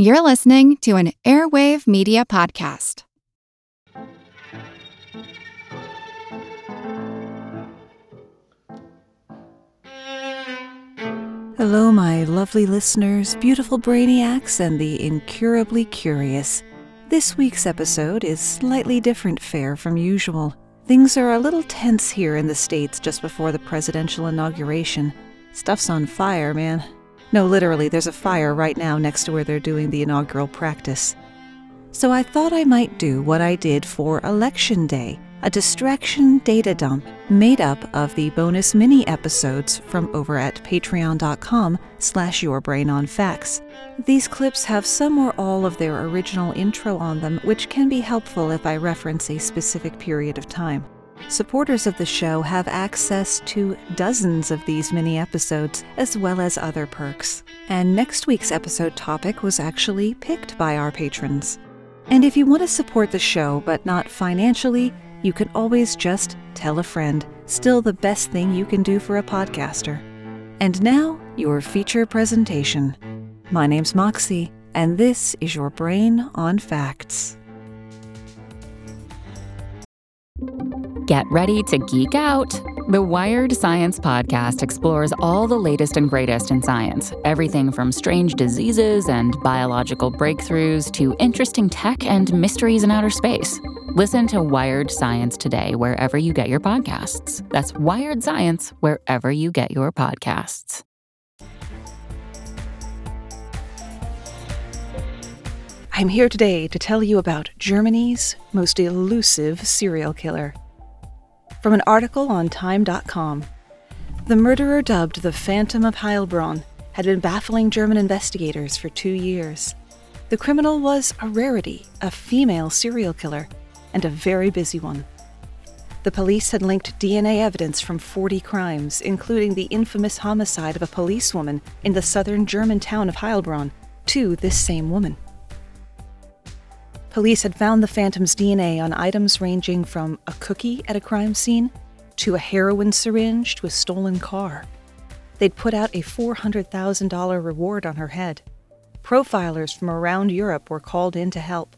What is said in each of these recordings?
You're listening to an Airwave Media Podcast. Hello, my lovely listeners, beautiful brainiacs, and the incurably curious. This week's episode is slightly different fare from usual. Things are a little tense here in the States just before the presidential inauguration. Stuff's on fire, man. No, literally, there's a fire right now next to where they're doing the inaugural practice. So I thought I might do what I did for Election Day a distraction data dump made up of the bonus mini episodes from over at patreon.com slash yourbrainonfacts. These clips have some or all of their original intro on them, which can be helpful if I reference a specific period of time. Supporters of the show have access to dozens of these mini episodes, as well as other perks. And next week's episode topic was actually picked by our patrons. And if you want to support the show, but not financially, you can always just tell a friend. Still the best thing you can do for a podcaster. And now, your feature presentation. My name's Moxie, and this is your Brain on Facts. Get ready to geek out. The Wired Science Podcast explores all the latest and greatest in science everything from strange diseases and biological breakthroughs to interesting tech and mysteries in outer space. Listen to Wired Science today, wherever you get your podcasts. That's Wired Science, wherever you get your podcasts. I'm here today to tell you about Germany's most elusive serial killer. From an article on Time.com, the murderer dubbed the Phantom of Heilbronn had been baffling German investigators for two years. The criminal was a rarity, a female serial killer, and a very busy one. The police had linked DNA evidence from 40 crimes, including the infamous homicide of a policewoman in the southern German town of Heilbronn, to this same woman. Police had found the Phantom's DNA on items ranging from a cookie at a crime scene to a heroin syringe to a stolen car. They'd put out a $400,000 reward on her head. Profilers from around Europe were called in to help.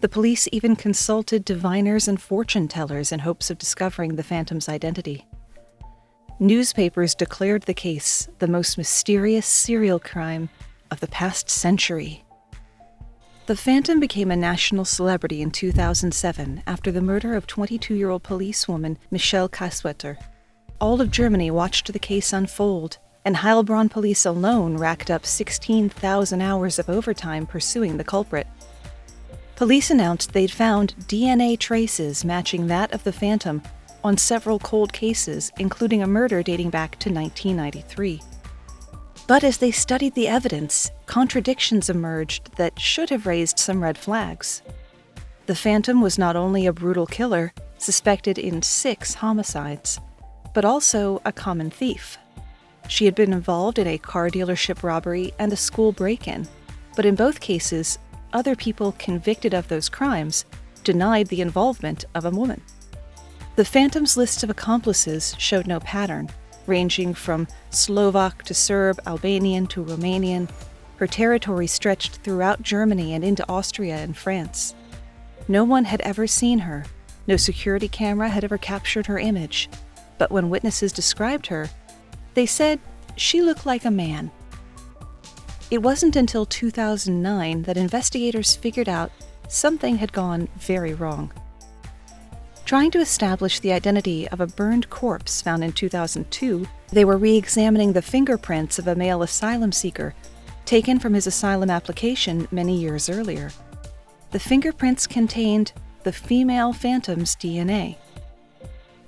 The police even consulted diviners and fortune tellers in hopes of discovering the Phantom's identity. Newspapers declared the case the most mysterious serial crime of the past century. The Phantom became a national celebrity in 2007 after the murder of 22 year old policewoman Michelle Kiesewetter. All of Germany watched the case unfold, and Heilbronn police alone racked up 16,000 hours of overtime pursuing the culprit. Police announced they'd found DNA traces matching that of the Phantom on several cold cases, including a murder dating back to 1993. But as they studied the evidence, contradictions emerged that should have raised some red flags. The Phantom was not only a brutal killer, suspected in six homicides, but also a common thief. She had been involved in a car dealership robbery and a school break in, but in both cases, other people convicted of those crimes denied the involvement of a woman. The Phantom's list of accomplices showed no pattern, ranging from Slovak to Serb, Albanian to Romanian. Her territory stretched throughout Germany and into Austria and France. No one had ever seen her. No security camera had ever captured her image. But when witnesses described her, they said she looked like a man. It wasn't until 2009 that investigators figured out something had gone very wrong. Trying to establish the identity of a burned corpse found in 2002, they were re examining the fingerprints of a male asylum seeker taken from his asylum application many years earlier. The fingerprints contained the female phantom's DNA.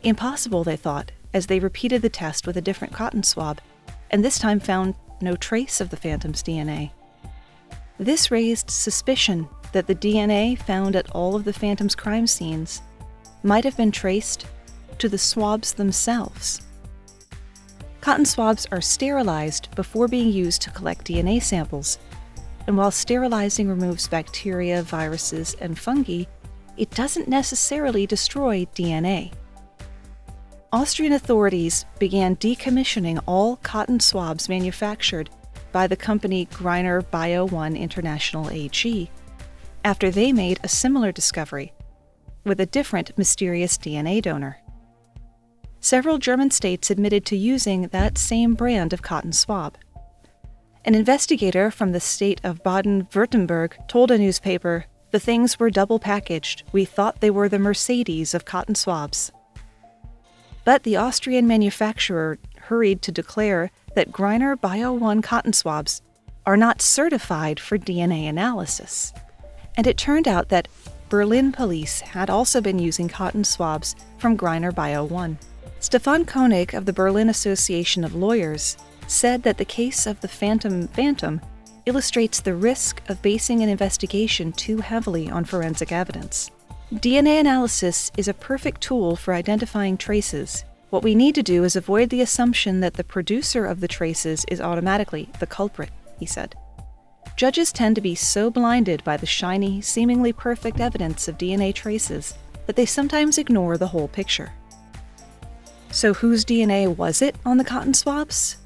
Impossible, they thought, as they repeated the test with a different cotton swab, and this time found no trace of the phantom's DNA. This raised suspicion that the DNA found at all of the phantom's crime scenes might have been traced to the swabs themselves. Cotton swabs are sterilized before being used to collect DNA samples, and while sterilizing removes bacteria, viruses, and fungi, it doesn't necessarily destroy DNA. Austrian authorities began decommissioning all cotton swabs manufactured by the company Greiner Bio 1 International AG after they made a similar discovery with a different mysterious DNA donor. Several German states admitted to using that same brand of cotton swab. An investigator from the state of Baden Württemberg told a newspaper the things were double packaged. We thought they were the Mercedes of cotton swabs. But the Austrian manufacturer hurried to declare that Greiner Bio 1 cotton swabs are not certified for DNA analysis. And it turned out that Berlin police had also been using cotton swabs from Greiner Bio 1. Stefan Koenig of the Berlin Association of Lawyers said that the case of the Phantom Phantom illustrates the risk of basing an investigation too heavily on forensic evidence. DNA analysis is a perfect tool for identifying traces. What we need to do is avoid the assumption that the producer of the traces is automatically the culprit, he said. Judges tend to be so blinded by the shiny, seemingly perfect evidence of DNA traces that they sometimes ignore the whole picture. So, whose DNA was it on the cotton swabs?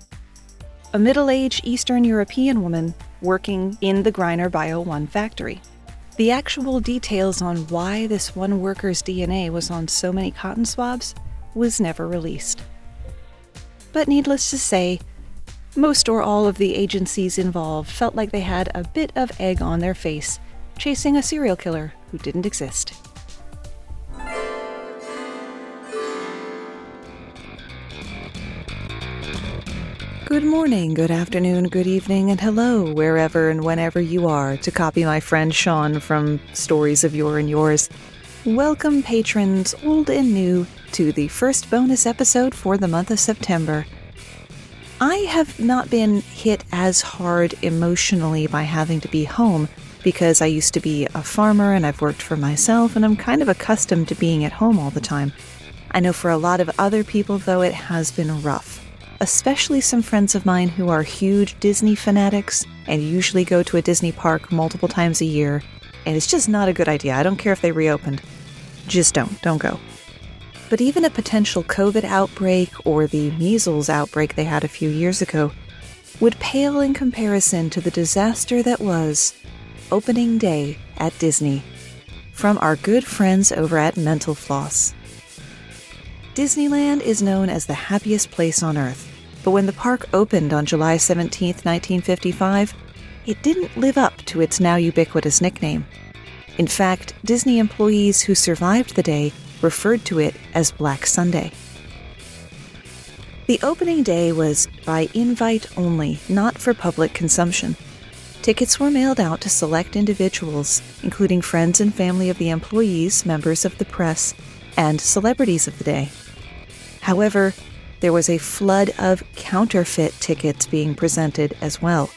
A middle aged Eastern European woman working in the Greiner Bio 1 factory. The actual details on why this one worker's DNA was on so many cotton swabs was never released. But needless to say, most or all of the agencies involved felt like they had a bit of egg on their face, chasing a serial killer who didn't exist. Good morning, good afternoon, good evening, and hello, wherever and whenever you are, to copy my friend Sean from Stories of Yore and Yours. Welcome, patrons, old and new, to the first bonus episode for the month of September. I have not been hit as hard emotionally by having to be home because I used to be a farmer and I've worked for myself and I'm kind of accustomed to being at home all the time. I know for a lot of other people, though, it has been rough especially some friends of mine who are huge Disney fanatics and usually go to a Disney park multiple times a year, and it's just not a good idea. I don't care if they reopened. Just don't. Don't go. But even a potential COVID outbreak or the measles outbreak they had a few years ago would pale in comparison to the disaster that was opening day at Disney from our good friends over at Mental Floss. Disneyland is known as the happiest place on earth. But when the park opened on July 17, 1955, it didn't live up to its now ubiquitous nickname. In fact, Disney employees who survived the day referred to it as Black Sunday. The opening day was by invite only, not for public consumption. Tickets were mailed out to select individuals, including friends and family of the employees, members of the press, and celebrities of the day. However, there was a flood of counterfeit tickets being presented as well.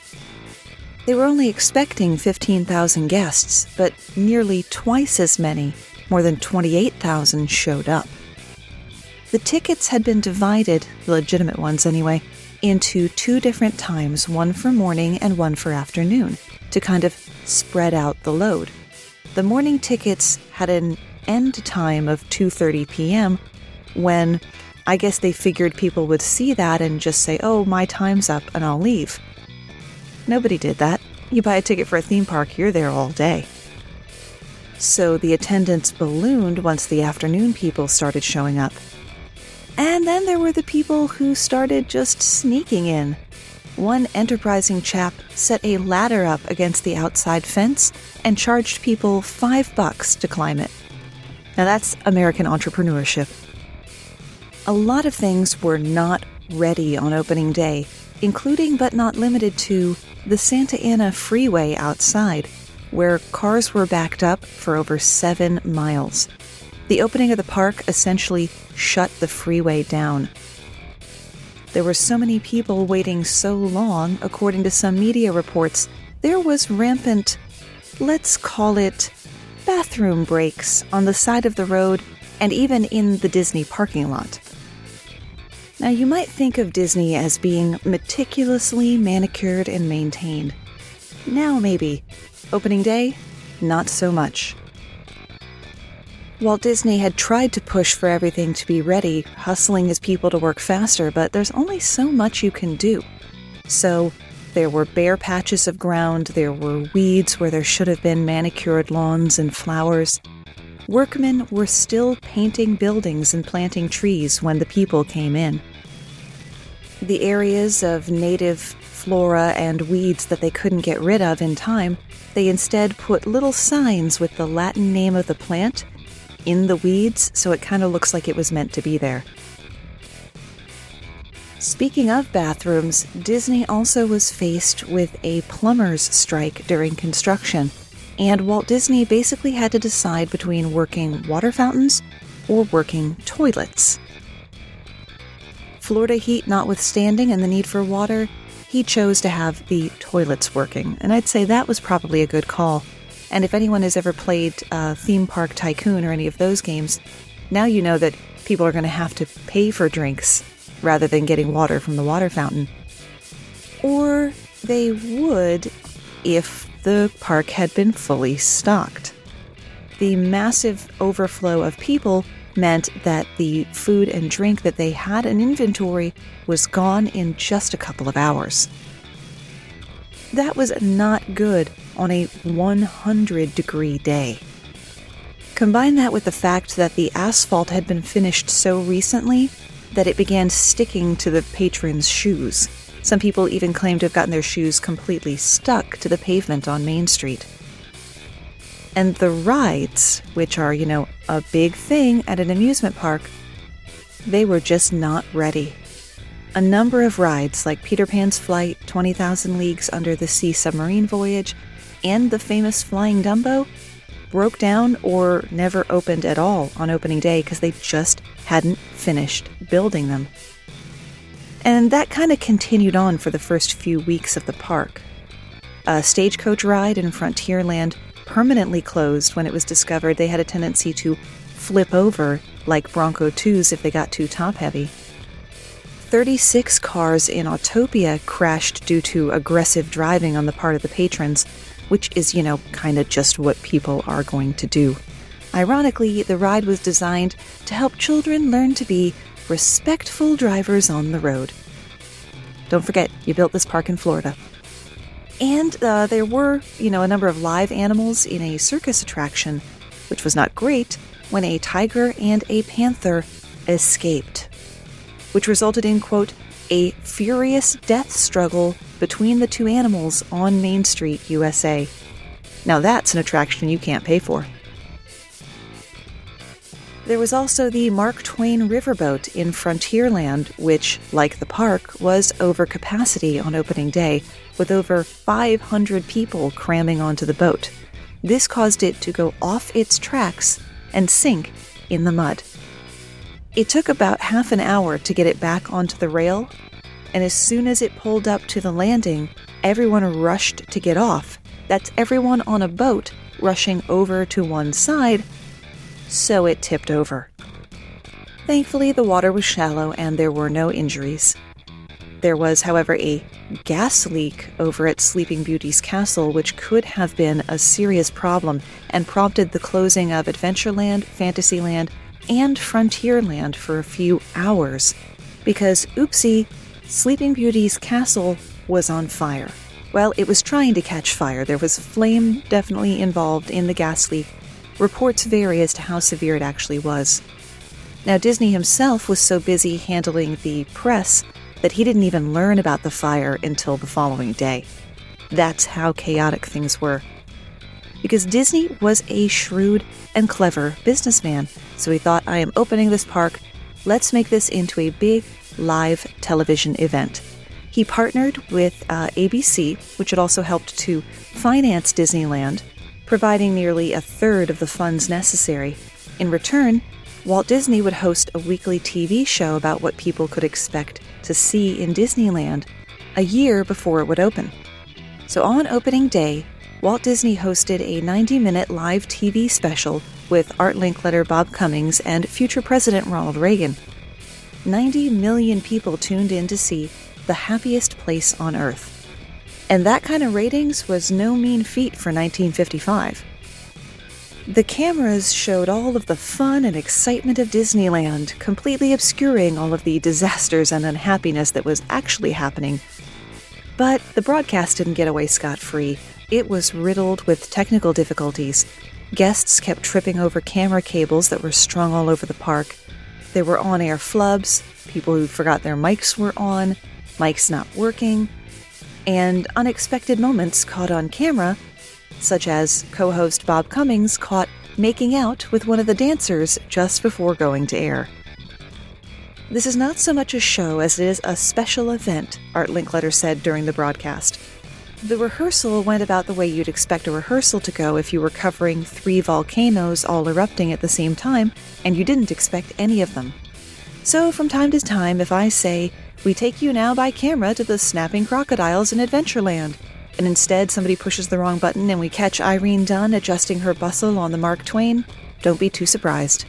They were only expecting 15,000 guests, but nearly twice as many, more than 28,000, showed up. The tickets had been divided, the legitimate ones anyway, into two different times, one for morning and one for afternoon, to kind of spread out the load. The morning tickets had an end time of 2:30 p.m. when I guess they figured people would see that and just say, oh, my time's up and I'll leave. Nobody did that. You buy a ticket for a theme park, you're there all day. So the attendance ballooned once the afternoon people started showing up. And then there were the people who started just sneaking in. One enterprising chap set a ladder up against the outside fence and charged people five bucks to climb it. Now that's American entrepreneurship a lot of things were not ready on opening day, including but not limited to the Santa Ana freeway outside, where cars were backed up for over seven miles. The opening of the park essentially shut the freeway down. There were so many people waiting so long, according to some media reports, there was rampant, let's call it, bathroom breaks on the side of the road and even in the Disney parking lot. Now, you might think of Disney as being meticulously manicured and maintained. Now, maybe. Opening day, not so much. Walt Disney had tried to push for everything to be ready, hustling his people to work faster, but there's only so much you can do. So, There were bare patches of ground, there were weeds where there should have been manicured lawns and flowers. Workmen were still painting buildings and planting trees when the people came in. The areas of native flora and weeds that they couldn't get rid of in time, they instead put little signs with the Latin name of the plant in the weeds so it kind of looks like it was meant to be there. Speaking of bathrooms, Disney also was faced with a plumber's strike during construction, and Walt Disney basically had to decide between working water fountains or working toilets. Florida heat notwithstanding and the need for water, he chose to have the toilets working, and I'd say that was probably a good call. And if anyone has ever played uh, Theme Park Tycoon or any of those games, now you know that people are going to have to pay for drinks rather than getting water from the water fountain. Or they would if the park had been fully stocked. The massive overflow of people meant that the food and drink that they had in inventory was gone in just a couple of hours. That was not good on a 100 degree day. Combine that with the fact that the asphalt had been finished so recently that it began sticking to the patrons' shoes. Some people even claim to have gotten their shoes completely stuck to the pavement on Main Street. And the rides, which are, you know, a big thing at an amusement park, they were just not ready. A number of rides, like Peter Pan's Flight, 20,000 Leagues Under the Sea Submarine Voyage, and the famous Flying Dumbo, broke down or never opened at all on opening day because they just hadn't finished building them. And that kind of continued on for the first few weeks of the park. A stagecoach ride in Frontierland permanently closed when it was discovered they had a tendency to flip over like Bronco 2s if they got too top heavy. 36 cars in Autopia crashed due to aggressive driving on the part of the patrons, which is, you know, kind of just what people are going to do. Ironically, the ride was designed to help children learn to be respectful drivers on the road. Don't forget, you built this park in Florida. And uh, there were, you know, a number of live animals in a circus attraction, which was not great when a tiger and a panther escaped, which resulted in, quote, a furious death struggle between the two animals on Main Street, USA. Now that's an attraction you can't pay for. There was also the Mark Twain Riverboat in Frontierland, which, like the park, was over capacity on opening day, with over 500 people cramming onto the boat. This caused it to go off its tracks and sink in the mud. It took about half an hour to get it back onto the rail, and as soon as it pulled up to the landing, everyone rushed to get off. That's everyone on a boat rushing over to one side so it tipped over. Thankfully, the water was shallow and there were no injuries. There was, however, a gas leak over at Sleeping Beauty's castle, which could have been a serious problem and prompted the closing of Adventureland, Fantasyland, and Frontierland for a few hours. Because, oopsie, Sleeping Beauty's castle was on fire. Well, it was trying to catch fire. There was flame definitely involved in the gas leak, Reports vary as to how severe it actually was. Now, Disney himself was so busy handling the press that he didn't even learn about the fire until the following day. That's how chaotic things were. Because Disney was a shrewd and clever businessman, so he thought, I am opening this park, let's make this into a big live television event. He partnered with uh, ABC, which had also helped to finance Disneyland, providing nearly a third of the funds necessary. In return, Walt Disney would host a weekly TV show about what people could expect to see in Disneyland a year before it would open. So on opening day, Walt Disney hosted a 90 minute live TV special with Art Linkletter, Bob Cummings, and future President Ronald Reagan. 90 million people tuned in to see the happiest place on earth. And that kind of ratings was no mean feat for 1955. The cameras showed all of the fun and excitement of Disneyland, completely obscuring all of the disasters and unhappiness that was actually happening. But the broadcast didn't get away scot free. It was riddled with technical difficulties. Guests kept tripping over camera cables that were strung all over the park. There were on air flubs, people who forgot their mics were on, mics not working, and unexpected moments caught on camera, such as co host Bob Cummings caught making out with one of the dancers just before going to air. This is not so much a show as it is a special event, Art Linkletter said during the broadcast. The rehearsal went about the way you'd expect a rehearsal to go if you were covering three volcanoes all erupting at the same time and you didn't expect any of them. So, from time to time, if I say, We take you now by camera to the snapping crocodiles in Adventureland, and instead somebody pushes the wrong button and we catch Irene Dunne adjusting her bustle on the Mark Twain, don't be too surprised.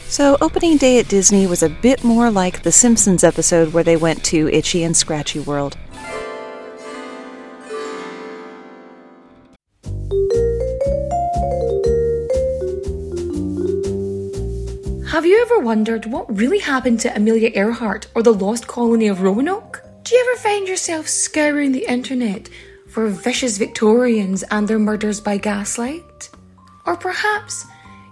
So, opening day at Disney was a bit more like the Simpsons episode where they went to Itchy and Scratchy World. Have you ever wondered what really happened to Amelia Earhart or the lost colony of Roanoke? You ever find yourself scouring the internet for vicious Victorians and their murders by gaslight? Or perhaps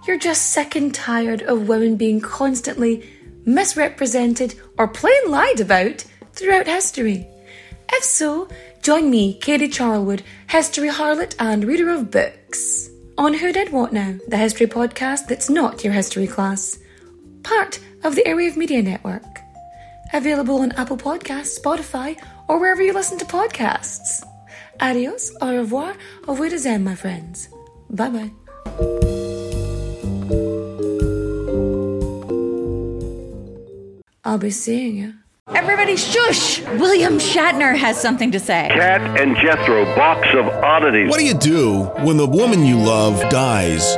you're just sick and tired of women being constantly misrepresented or plain lied about throughout history? If so, join me, Katie Charlwood, history harlot and reader of books, on Who Did What Now, the history podcast that's not your history class part of the Airwave Media Network. Available on Apple Podcasts, Spotify, or wherever you listen to podcasts. Adios, au revoir, au revoir, my friends. Bye bye. I'll be seeing you. Everybody shush! William Shatner has something to say. Cat and Jethro, box of oddities. What do you do when the woman you love dies?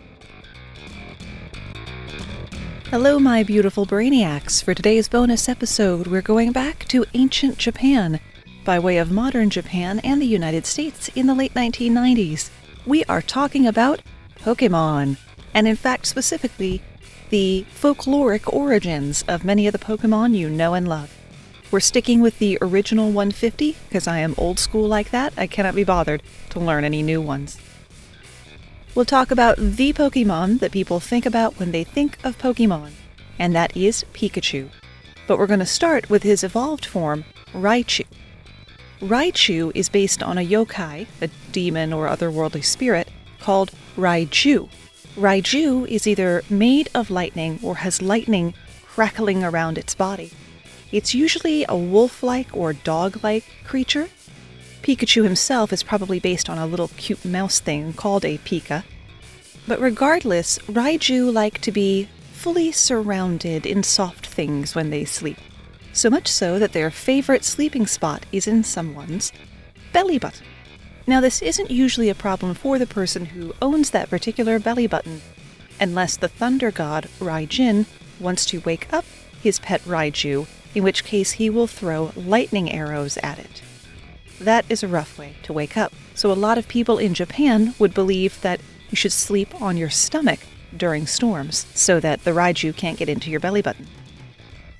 Hello, my beautiful brainiacs. For today's bonus episode, we're going back to ancient Japan by way of modern Japan and the United States in the late 1990s. We are talking about Pokemon, and in fact, specifically, the folkloric origins of many of the Pokemon you know and love. We're sticking with the original 150 because I am old school like that. I cannot be bothered to learn any new ones. We'll talk about the Pokemon that people think about when they think of Pokemon, and that is Pikachu. But we're going to start with his evolved form, Raichu. Raichu is based on a yokai, a demon or otherworldly spirit, called Raiju. Raiju is either made of lightning or has lightning crackling around its body. It's usually a wolf like or dog like creature. Pikachu himself is probably based on a little cute mouse thing called a Pika. But regardless, Raiju like to be fully surrounded in soft things when they sleep. So much so that their favorite sleeping spot is in someone's belly button. Now, this isn't usually a problem for the person who owns that particular belly button, unless the thunder god, Raijin, wants to wake up his pet Raiju, in which case he will throw lightning arrows at it. That is a rough way to wake up. So, a lot of people in Japan would believe that you should sleep on your stomach during storms so that the Raiju can't get into your belly button.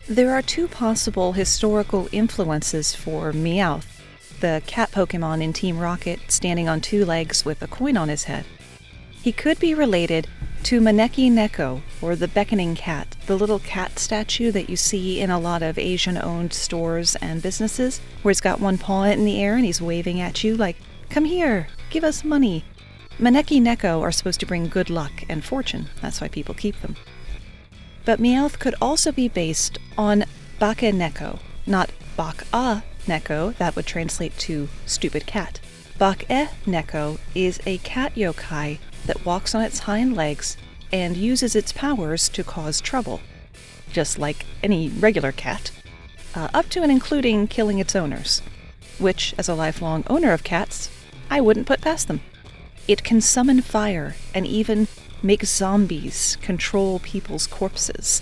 There are two possible historical influences for Meowth, the cat Pokemon in Team Rocket standing on two legs with a coin on his head. He could be related to Maneki Neko, or the beckoning cat, the little cat statue that you see in a lot of Asian owned stores and businesses, where he's got one paw in the air and he's waving at you like, Come here, give us money. Maneki Neko are supposed to bring good luck and fortune. That's why people keep them. But Meowth could also be based on Bakeneko, not Bak-a Neko, that would translate to stupid cat. Bak-e Neko is a cat yokai that walks on its hind legs and uses its powers to cause trouble, just like any regular cat, uh, up to and including killing its owners, which, as a lifelong owner of cats, I wouldn't put past them. It can summon fire and even make zombies control people's corpses.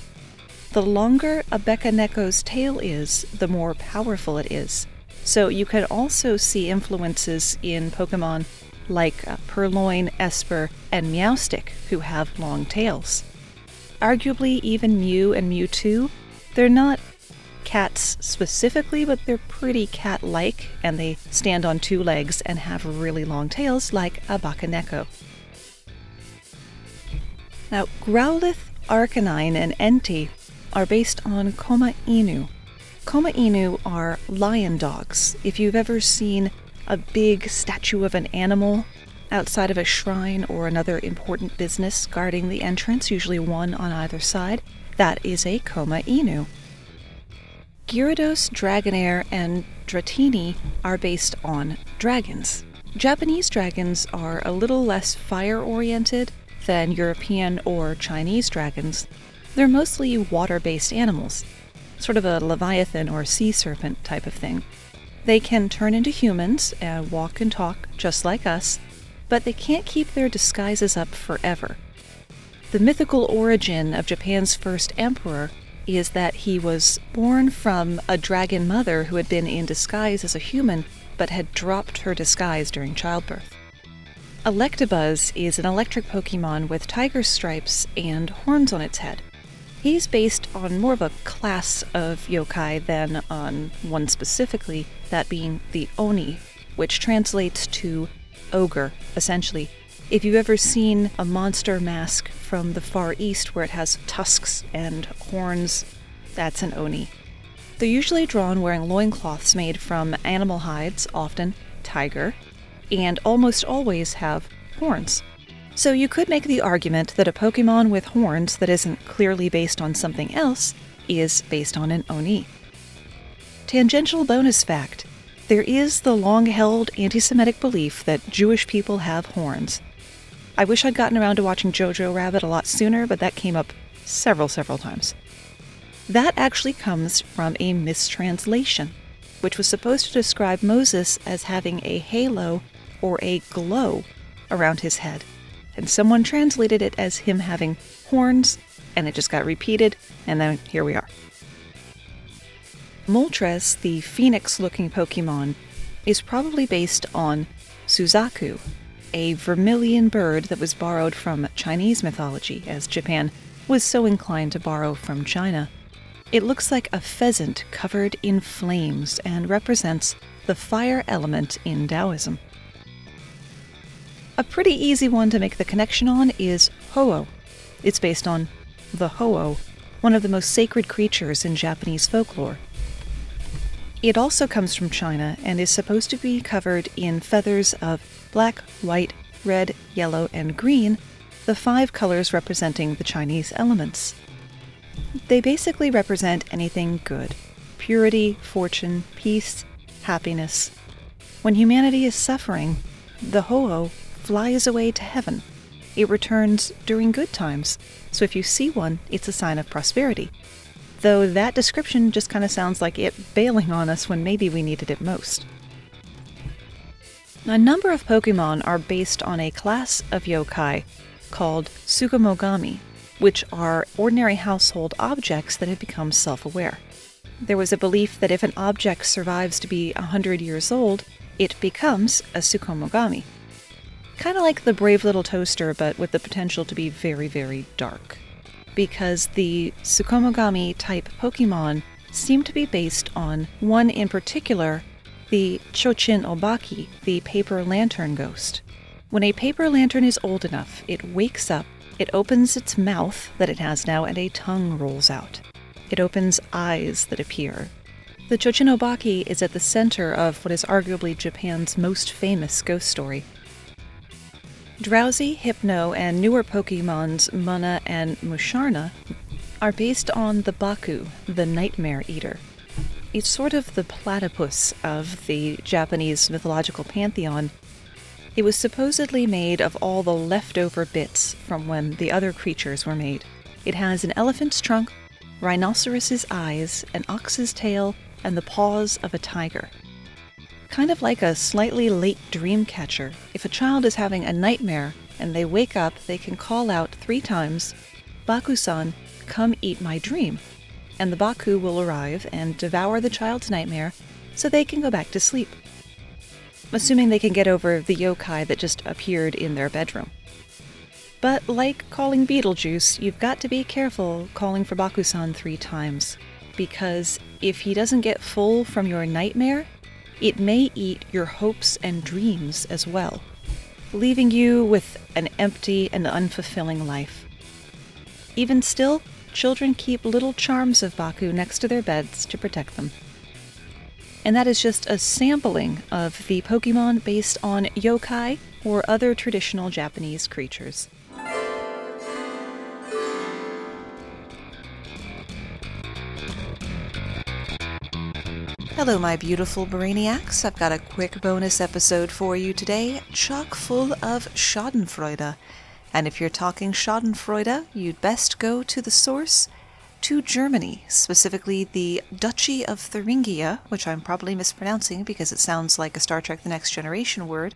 The longer a Bekaneko's tail is, the more powerful it is. So you can also see influences in Pokemon like uh, Purrloin, Espeon, and Meowstic, who have long tails. Arguably, even Mew and Mewtwo, they're not cats specifically, but they're pretty cat like, and they stand on two legs and have really long tails like a Bakaneko. Now, Growlithe, Arcanine, and Entei are based on Koma Inu. Koma Inu are lion dogs. If you've ever seen a big statue of an animal outside of a shrine or another important business guarding the entrance, usually one on either side, that is a Koma Inu. Gyarados, Dragonair, and Dratini are based on dragons. Japanese dragons are a little less fire oriented than European or Chinese dragons. They're mostly water based animals, sort of a leviathan or sea serpent type of thing. They can turn into humans and walk and talk just like us, but they can't keep their disguises up forever. The mythical origin of Japan's first emperor is that he was born from a dragon mother who had been in disguise as a human but had dropped her disguise during childbirth. Electabuzz is an electric Pokemon with tiger stripes and horns on its head. He's based on more of a class of yokai than on one specifically, that being the Oni, which translates to ogre, essentially. If you've ever seen a monster mask from the Far East where it has tusks and horns, that's an Oni. They're usually drawn wearing loincloths made from animal hides, often tiger, and almost always have horns. So you could make the argument that a Pokemon with horns that isn't clearly based on something else is based on an Oni. Tangential bonus fact there is the long held anti Semitic belief that Jewish people have horns. I wish I'd gotten around to watching Jojo Rabbit a lot sooner, but that came up several, several times. That actually comes from a mistranslation, which was supposed to describe Moses as having a halo or a glow around his head and someone translated it as him having horns, and it just got repeated, and then here we are. Moltres, the phoenix looking Pokemon, is probably based on Suzaku, a vermilion bird that was borrowed from Chinese mythology, as Japan was so inclined to borrow from China. It looks like a pheasant covered in flames and represents the fire element in Taoism. A pretty easy one to make the connection on is Ho-Oh. It's based on the Ho-Oh, one of the most sacred creatures in Japanese folklore. It also comes from China and is supposed to be covered in feathers of black, white, red, yellow, and green, the five colors representing the Chinese elements. They basically represent anything good purity, fortune, peace, happiness. When humanity is suffering, the Ho-Oh flies away to heaven. It returns during good times, so if you see one, it's a sign of prosperity. Though that description just kind of sounds like it bailing on us when maybe we needed it most. A number of Pokemon are based on a class of yokai called Tsukumogami, which are ordinary household objects that have become self aware. There was a belief that if an object survives to be a hundred years old, it becomes a Tsukumogami. Kind of like the Brave Little Toaster, but with the potential to be very, very dark. Because the Tsukumogami type Pokemon seem to be based on one in particular, the Chochin Obake, the paper lantern ghost. When a paper lantern is old enough, it wakes up, it opens its mouth that it has now, and a tongue rolls out. It opens eyes that appear. The Chochin Obake is at the center of what is arguably Japan's most famous ghost story, Drowzee, Hypno, and newer Pokemons Munna and Musharna, are based on the Baku, the nightmare eater. It's sort of the platypus of the Japanese mythological pantheon. It was supposedly made of all the leftover bits from when the other creatures were made. It has an elephant's trunk, rhinoceros's eyes, an ox's tail, and the paws of a tiger. Kind of like a slightly late dream catcher, if a child is having a nightmare and they wake up, they can call out three times, Baku-san, come eat my dream. And the Baku will arrive and devour the child's nightmare so they can go back to sleep. Assuming they can get over the yokai that just appeared in their bedroom. But like calling Beetlejuice, you've got to be careful calling for Baku-san three times. Because if he doesn't get full from your nightmare, it may eat your hopes and dreams as well, leaving you with an empty and unfulfilling life. Even still, children keep little charms of Baku next to their beds to protect them. And that is just a sampling of the Pokemon based on yokai or other traditional Japanese creatures. Hello, my beautiful Brainiacs. I've got a quick bonus episode for you today, chock full of Schadenfreude. And if you're talking Schadenfreude, you'd best go to the source, to Germany, specifically the Duchy of Thuringia, which I'm probably mispronouncing because it sounds like a Star Trek The Next Generation word,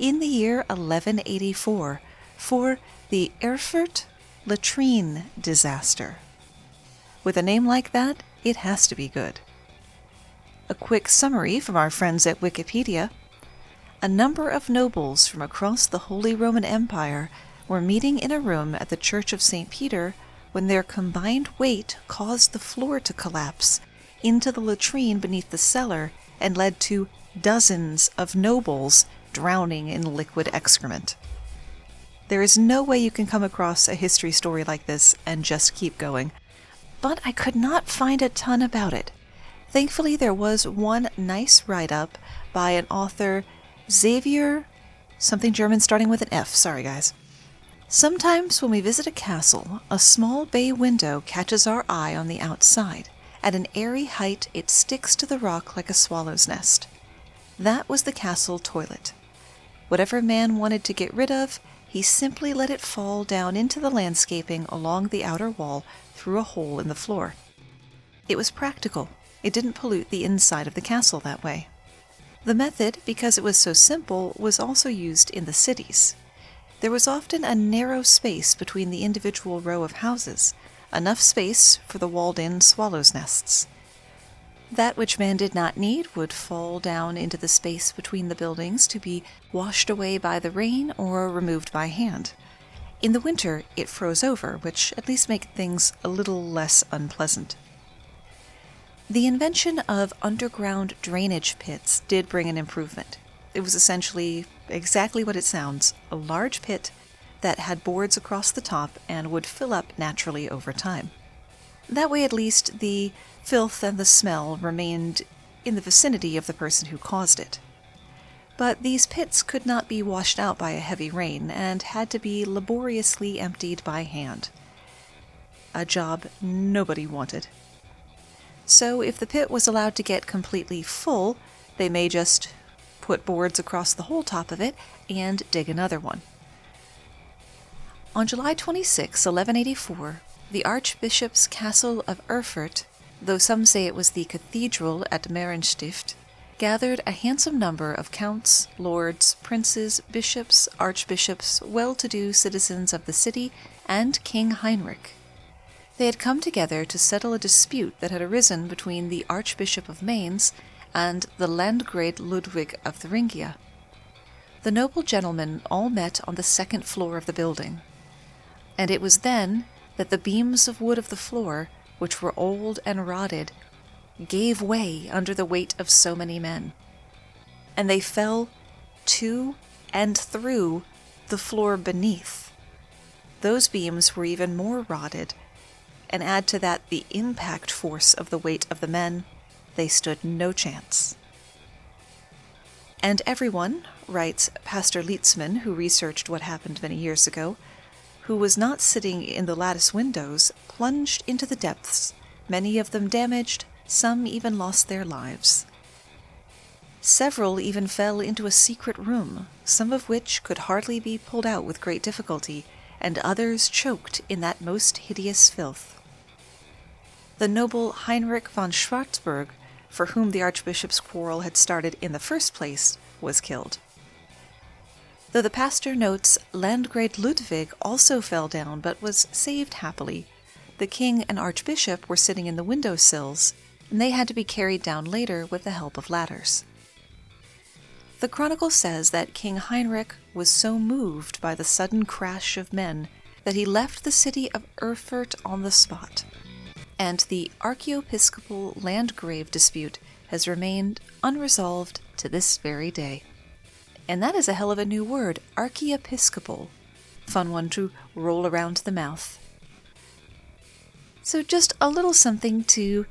in the year 1184 for the Erfurt latrine disaster. With a name like that, it has to be good. A quick summary from our friends at Wikipedia. A number of nobles from across the Holy Roman Empire were meeting in a room at the Church of St. Peter when their combined weight caused the floor to collapse into the latrine beneath the cellar and led to dozens of nobles drowning in liquid excrement. There is no way you can come across a history story like this and just keep going, but I could not find a ton about it. Thankfully, there was one nice write up by an author, Xavier, something German starting with an F. Sorry, guys. Sometimes when we visit a castle, a small bay window catches our eye on the outside. At an airy height, it sticks to the rock like a swallow's nest. That was the castle toilet. Whatever man wanted to get rid of, he simply let it fall down into the landscaping along the outer wall through a hole in the floor. It was practical it didn't pollute the inside of the castle that way. The method, because it was so simple, was also used in the cities. There was often a narrow space between the individual row of houses, enough space for the walled in swallows' nests. That which man did not need would fall down into the space between the buildings to be washed away by the rain or removed by hand. In the winter, it froze over, which at least made things a little less unpleasant. The invention of underground drainage pits did bring an improvement. It was essentially exactly what it sounds a large pit that had boards across the top and would fill up naturally over time. That way, at least, the filth and the smell remained in the vicinity of the person who caused it. But these pits could not be washed out by a heavy rain and had to be laboriously emptied by hand. A job nobody wanted. So if the pit was allowed to get completely full, they may just put boards across the whole top of it and dig another one. On July 26, 1184, the Archbishop's castle of Erfurt, though some say it was the cathedral at Marienstift, gathered a handsome number of counts, lords, princes, bishops, archbishops, well to do citizens of the city, and King Heinrich. They had come together to settle a dispute that had arisen between the Archbishop of Mainz and the Landgrave Ludwig of Thuringia. The noble gentlemen all met on the second floor of the building, and it was then that the beams of wood of the floor, which were old and rotted, gave way under the weight of so many men, and they fell to and through the floor beneath. Those beams were even more rotted and add to that the impact force of the weight of the men, they stood no chance. And everyone, writes Pastor Lietzman, who researched what happened many years ago, who was not sitting in the lattice windows, plunged into the depths, many of them damaged, some even lost their lives. Several even fell into a secret room, some of which could hardly be pulled out with great difficulty, and others choked in that most hideous filth. The noble Heinrich von Schwarzburg, for whom the archbishop's quarrel had started in the first place, was killed. Though the pastor notes Landgrave Ludwig also fell down but was saved happily, the king and archbishop were sitting in the window sills, and they had to be carried down later with the help of ladders. The chronicle says that King Heinrich was so moved by the sudden crash of men that he left the city of Erfurt on the spot, and the archiepiscopal landgrave dispute has remained unresolved to this very day. And that is a hell of a new word, archiepiscopal. Fun one to roll around the mouth. So, just a little something to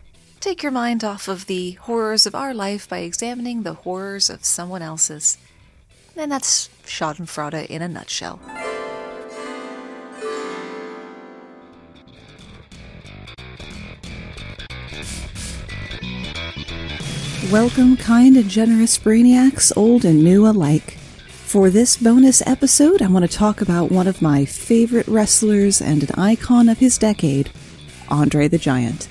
Take your mind off of the horrors of our life by examining the horrors of someone else's. And that's Schadenfreude in a nutshell. Welcome, kind and generous brainiacs, old and new alike. For this bonus episode, I want to talk about one of my favorite wrestlers and an icon of his decade, Andre the Giant.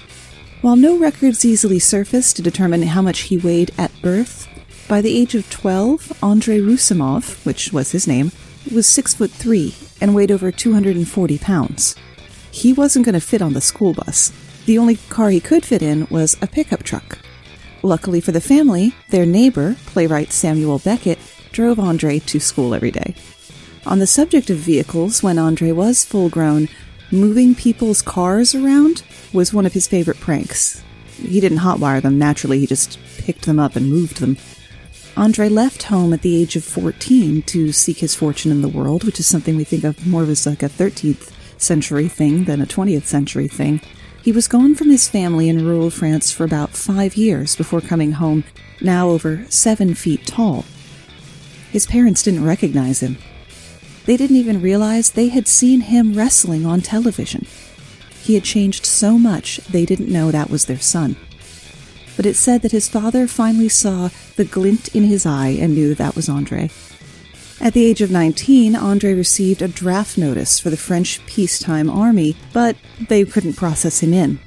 While no records easily surfaced to determine how much he weighed at birth, by the age of 12, Andre Roussimoff, which was his name, was 6 foot 3 and weighed over 240 pounds. He wasn't going to fit on the school bus. The only car he could fit in was a pickup truck. Luckily for the family, their neighbor, playwright Samuel Beckett, drove Andre to school every day. On the subject of vehicles, when Andre was full grown, moving people's cars around was one of his favorite pranks. He didn't hotwire them naturally, he just picked them up and moved them. Andre left home at the age of 14 to seek his fortune in the world, which is something we think of more as like a 13th century thing than a 20th century thing. He was gone from his family in rural France for about five years before coming home, now over seven feet tall. His parents didn't recognize him. They didn't even realize they had seen him wrestling on television. He had changed so much they didn't know that was their son. But it said that his father finally saw the glint in his eye and knew that that was Andre. At the age of 19, Andre received a draft notice for the French peacetime army, but they couldn't process him in.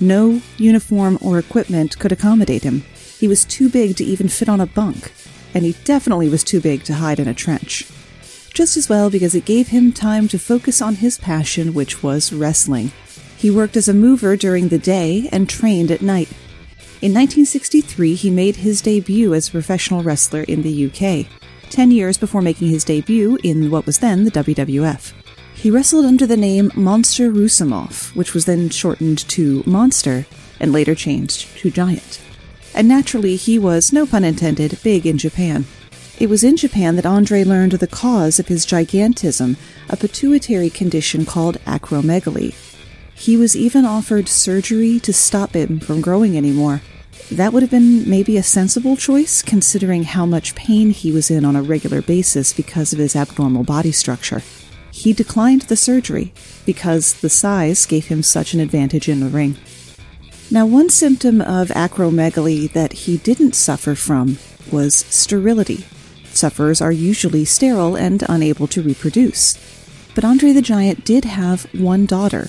No uniform or equipment could accommodate him. He was too big to even fit on a bunk, and he definitely was too big to hide in a trench. Just as well because it gave him time to focus on his passion, which was wrestling. He worked as a mover during the day and trained at night. In 1963, he made his debut as a professional wrestler in the UK, 10 years before making his debut in what was then the WWF. He wrestled under the name Monster Roussimoff, which was then shortened to Monster and later changed to Giant. And naturally, he was, no pun intended, big in Japan. It was in Japan that Andre learned the cause of his gigantism, a pituitary condition called acromegaly, he was even offered surgery to stop him from growing anymore. That would have been maybe a sensible choice, considering how much pain he was in on a regular basis because of his abnormal body structure. He declined the surgery because the size gave him such an advantage in the ring. Now, one symptom of acromegaly that he didn't suffer from was sterility. Sufferers are usually sterile and unable to reproduce. But Andre the Giant did have one daughter,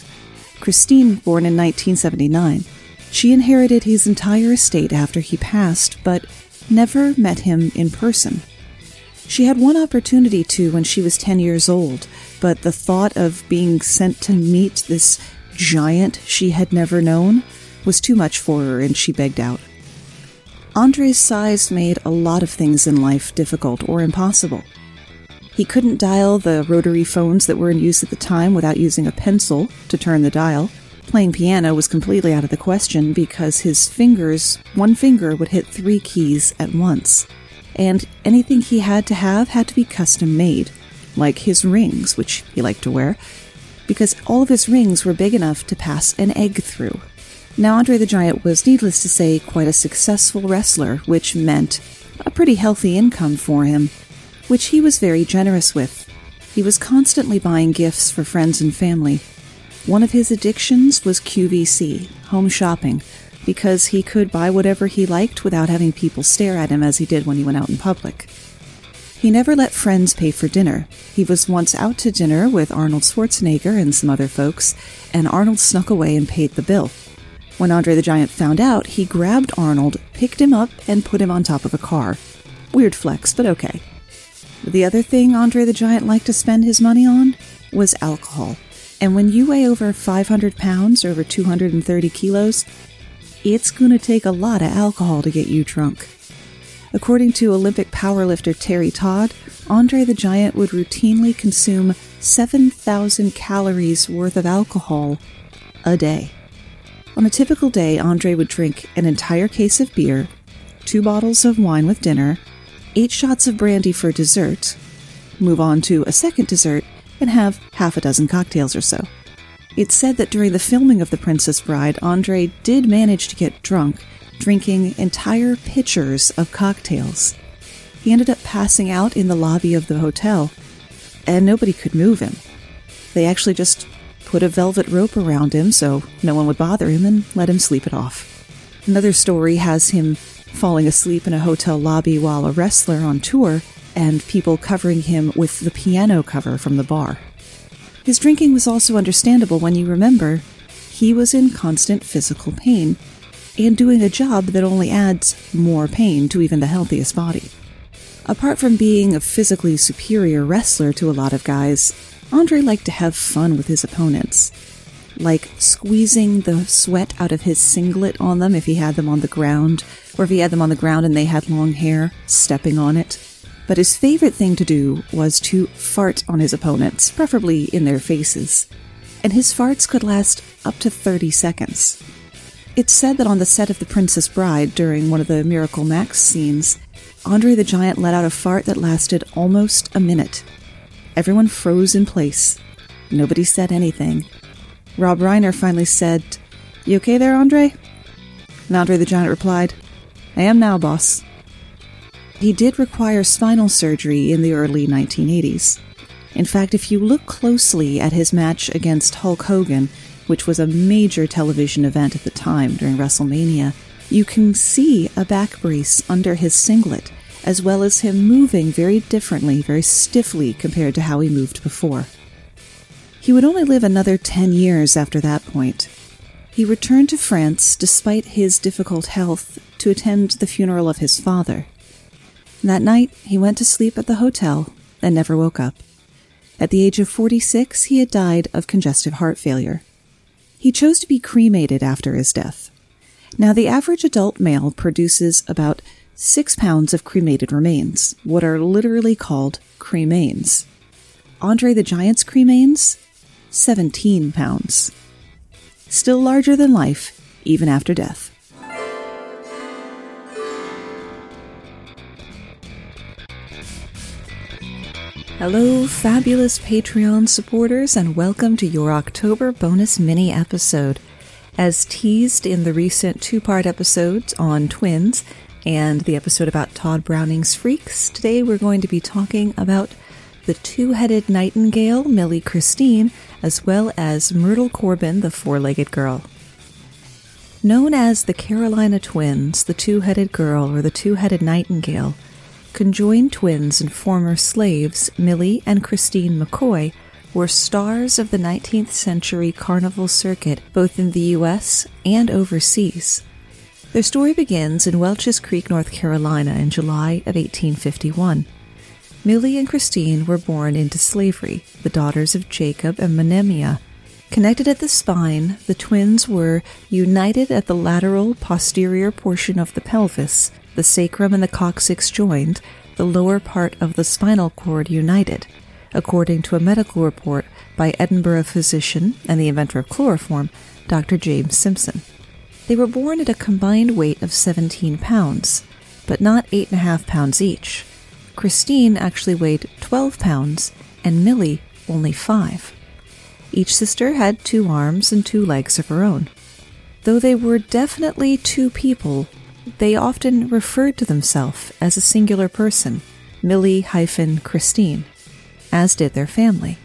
Christine, born in 1979. She inherited his entire estate after he passed, but never met him in person. She had one opportunity to when she was 10 years old, but the thought of being sent to meet this giant she had never known was too much for her and she begged out. Andre's size made a lot of things in life difficult or impossible. He couldn't dial the rotary phones that were in use at the time without using a pencil to turn the dial. Playing piano was completely out of the question because his fingers, one finger, would hit three keys at once. And anything he had to have had to be custom made, like his rings, which he liked to wear, because all of his rings were big enough to pass an egg through. Now, Andre the Giant was, needless to say, quite a successful wrestler, which meant a pretty healthy income for him which he was very generous with. He was constantly buying gifts for friends and family. One of his addictions was QVC, home shopping, because he could buy whatever he liked without having people stare at him as he did when he went out in public. He never let friends pay for dinner. He was once out to dinner with Arnold Schwarzenegger and some other folks, and Arnold snuck away and paid the bill. When Andre the Giant found out, he grabbed Arnold, picked him up, and put him on top of a car. Weird flex, but okay. The other thing Andre the Giant liked to spend his money on was alcohol. And when you weigh over 500 pounds, over 230 kilos, it's going to take a lot of alcohol to get you drunk. According to Olympic powerlifter Terry Todd, Andre the Giant would routinely consume 7,000 calories worth of alcohol a day. On a typical day, Andre would drink an entire case of beer, two bottles of wine with dinner, eight shots of brandy for dessert, move on to a second dessert, and have half a dozen cocktails or so. It's said that during the filming of The Princess Bride, Andre did manage to get drunk, drinking entire pitchers of cocktails. He ended up passing out in the lobby of the hotel, and nobody could move him. They actually just put a velvet rope around him so no one would bother him and let him sleep it off. Another story has him falling asleep in a hotel lobby while a wrestler on tour and people covering him with the piano cover from the bar. His drinking was also understandable when you remember he was in constant physical pain and doing a job that only adds more pain to even the healthiest body. Apart from being a physically superior wrestler to a lot of guys, Andre liked to have fun with his opponents, like squeezing the sweat out of his singlet on them if he had them on the ground, or if he had them on the ground and they had long hair, stepping on it. But his favorite thing to do was to fart on his opponents, preferably in their faces. And his farts could last up to 30 seconds. It's said that on the set of The Princess Bride, during one of the Miracle Max scenes, Andre the Giant let out a fart that lasted almost a minute. Everyone froze in place. Nobody said anything. Rob Reiner finally said, You okay there, Andre? And Andre the Giant replied, I am now, boss. He did require spinal surgery in the early 1980s. In fact, if you look closely at his match against Hulk Hogan, which was a major television event at the time during WrestleMania, you can see a back brace under his singlet, as well as him moving very differently, very stiffly compared to how he moved before. He would only live another 10 years after that point. He returned to France despite his difficult health to attend the funeral of his father. That night, he went to sleep at the hotel and never woke up. At the age of 46, he had died of congestive heart failure. He chose to be cremated after his death. Now, the average adult male produces about six pounds of cremated remains, what are literally called cremains. Andre the Giant's cremains? 17 pounds. Still larger than life, even after death. Hello, fabulous Patreon supporters, and welcome to your October bonus mini episode. As teased in the recent two part episodes on twins and the episode about Tod Browning's Freaks, today we're going to be talking about the two headed nightingale, Millie Christine, as well as Myrtle Corbin, the four legged girl. Known as the Carolina Twins, the two headed girl, or the two headed nightingale, conjoined twins and former slaves, Millie and Christine McKoy, were stars of the 19th century carnival circuit both in the U.S. and overseas. Their story begins in Welch's Creek, North Carolina in July of 1851. Millie and Christine were born into slavery, the daughters of Jacob and Monimia. Connected at the spine, the twins were united at the lateral posterior portion of the pelvis, the sacrum and the coccyx joined, the lower part of the spinal cord united, according to a medical report by Edinburgh physician and the inventor of chloroform, Dr. James Simpson. They were born at a combined weight of 17 pounds, but not 8.5 pounds each. Christine actually weighed 12 pounds, and Millie only 5. Each sister had two arms and two legs of her own. Though they were definitely two people, they often referred to themselves as a singular person, Millie hyphen Christine. as did their family.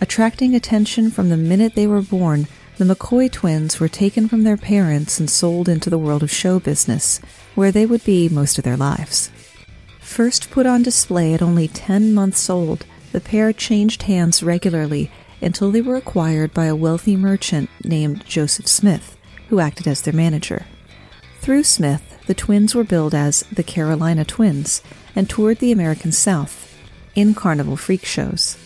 Attracting attention from the minute they were born, the McKoy twins were taken from their parents and sold into the world of show business, where they would be most of their lives. First put on display at only 10 months old, the pair changed hands regularly until they were acquired by a wealthy merchant named Joseph Smith, who acted as their manager. Through Smith, the twins were billed as the Carolina Twins and toured the American South in carnival freak shows.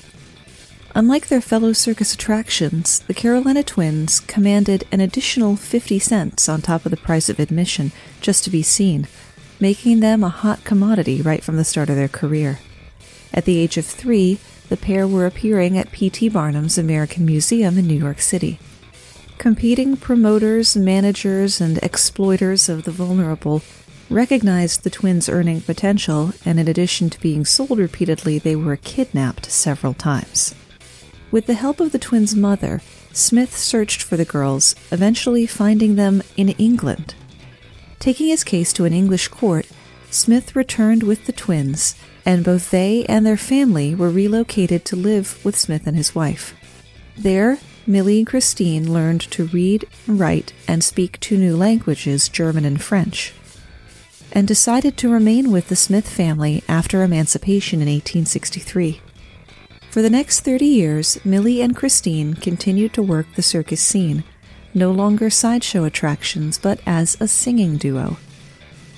Unlike their fellow circus attractions, the Carolina Twins commanded an additional 50 cents on top of the price of admission just to be seen, making them a hot commodity right from the start of their career. At the age of three, the pair were appearing at P.T. Barnum's American Museum in New York City. Competing promoters, managers, and exploiters of the vulnerable recognized the twins' earning potential, and in addition to being sold repeatedly, they were kidnapped several times. With the help of the twins' mother, Smith searched for the girls, eventually finding them in England. Taking his case to an English court, Smith returned with the twins, and both they and their family were relocated to live with Smith and his wife. There, Millie and Christine learned to read, write, and speak two new languages, German and French, and decided to remain with the Smith family after emancipation in 1863. For the next 30 years, Millie and Christine continued to work the circus scene, no longer sideshow attractions, but as a singing duo.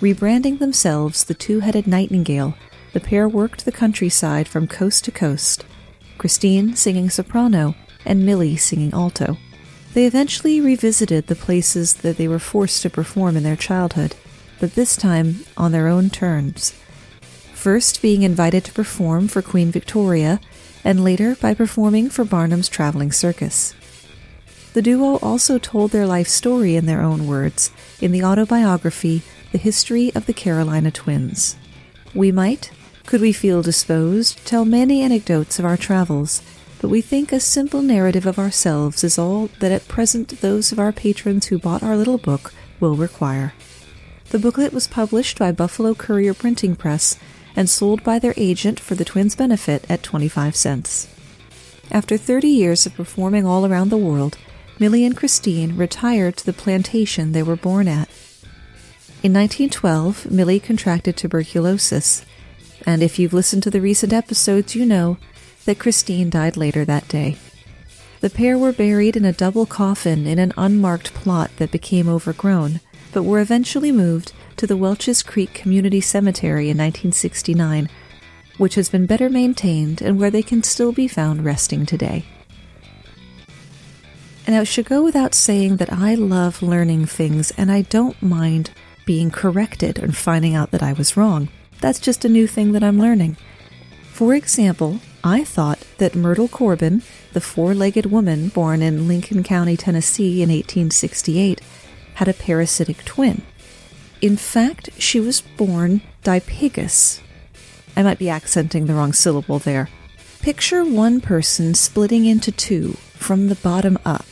Rebranding themselves the Two Headed Nightingale, the pair worked the countryside from coast to coast, Christine singing soprano and Millie singing alto. They eventually revisited the places that they were forced to perform in their childhood, but this time on their own terms. First, being invited to perform for Queen Victoria and later by performing for Barnum's traveling circus. The duo also told their life story in their own words in the autobiography The History of the Carolina Twins. We might, could we feel disposed, tell many anecdotes of our travels, but we think a simple narrative of ourselves is all that at present those of our patrons who bought our little book will require. The booklet was published by Buffalo Courier Printing Press and sold by their agent for the twins' benefit at 25 cents. After 30 years of performing all around the world, Millie and Christine retired to the plantation they were born at. In 1912, Millie contracted tuberculosis, and if you've listened to the recent episodes, you know that Christine died later that day. The pair were buried in a double coffin in an unmarked plot that became overgrown, but were eventually moved to the Welch's Creek Community Cemetery in 1969, which has been better maintained and where they can still be found resting today. And it should go without saying that I love learning things and I don't mind being corrected and finding out that I was wrong. That's just a new thing that I'm learning. For example, I thought that Myrtle Corbin, the four legged woman born in Lincoln County, Tennessee in 1868, had a parasitic twin. In fact, she was born dipygus. I might be accenting the wrong syllable there. Picture one person splitting into two from the bottom up,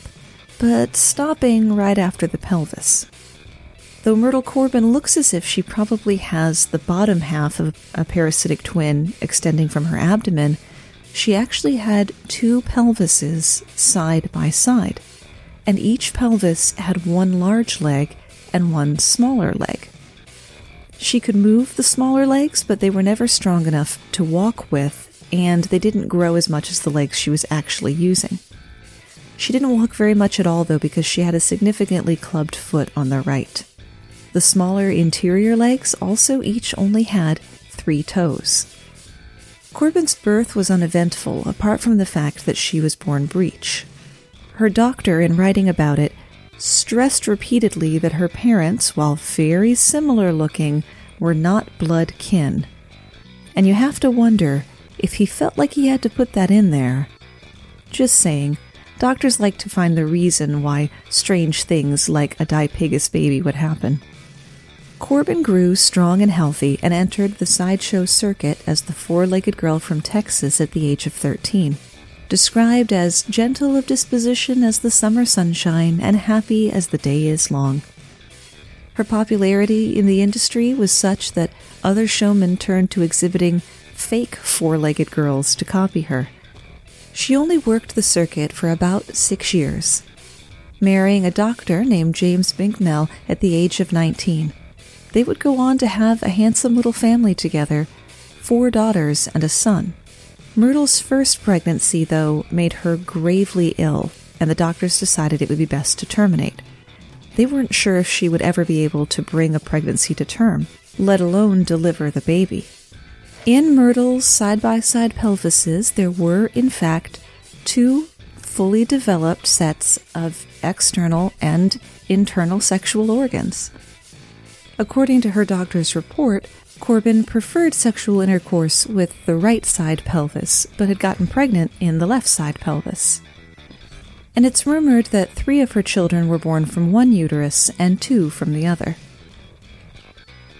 but stopping right after the pelvis. Though Myrtle Corbin looks as if she probably has the bottom half of a parasitic twin extending from her abdomen, she actually had two pelvises side by side, and each pelvis had one large leg and one smaller leg. She could move the smaller legs, but they were never strong enough to walk with, and they didn't grow as much as the legs she was actually using. She didn't walk very much at all, though, because she had a significantly clubbed foot on the right. The smaller interior legs also each only had three toes. Corbin's birth was uneventful, apart from the fact that she was born breech. Her doctor, in writing about it, stressed repeatedly that her parents, while very similar looking, were not blood kin. And you have to wonder if he felt like he had to put that in there. Just saying, doctors like to find the reason why strange things like a dipygus baby would happen. Corbin grew strong and healthy and entered the sideshow circuit as the four legged girl from Texas at the age of 13 described as gentle of disposition as the summer sunshine and happy as the day is long. Her popularity in the industry was such that other showmen turned to exhibiting fake four legged girls to copy her. She only worked the circuit for about six years, marrying a doctor named James Bicknell at the age of 19. They would go on to have a handsome little family together four daughters and a son. Myrtle's first pregnancy, though, made her gravely ill, and the doctors decided it would be best to terminate. They weren't sure if she would ever be able to bring a pregnancy to term, let alone deliver the baby. In Myrtle's side by side pelvises, there were, in fact, two fully developed sets of external and internal sexual organs. According to her doctor's report, Corbin preferred sexual intercourse with the right side pelvis, but had gotten pregnant in the left side pelvis. And it's rumored that three of her children were born from one uterus and two from the other.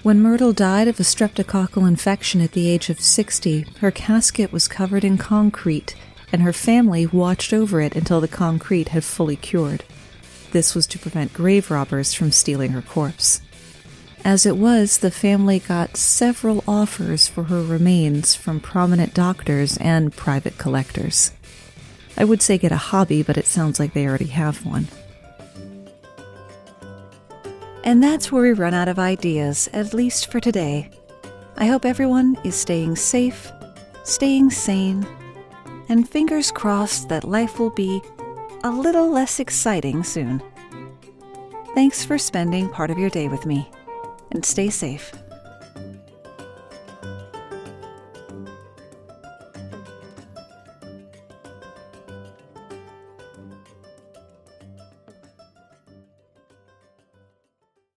When Myrtle died of a streptococcal infection at the age of 60, her casket was covered in concrete, and her family watched over it until the concrete had fully cured. This was to prevent grave robbers from stealing her corpse. As it was, the family got several offers for her remains from prominent doctors and private collectors. I would say get a hobby, but it sounds like they already have one. And that's where we run out of ideas, at least for today. I hope everyone is staying safe, staying sane, and fingers crossed that life will be a little less exciting soon. Thanks for spending part of your day with me, and stay safe.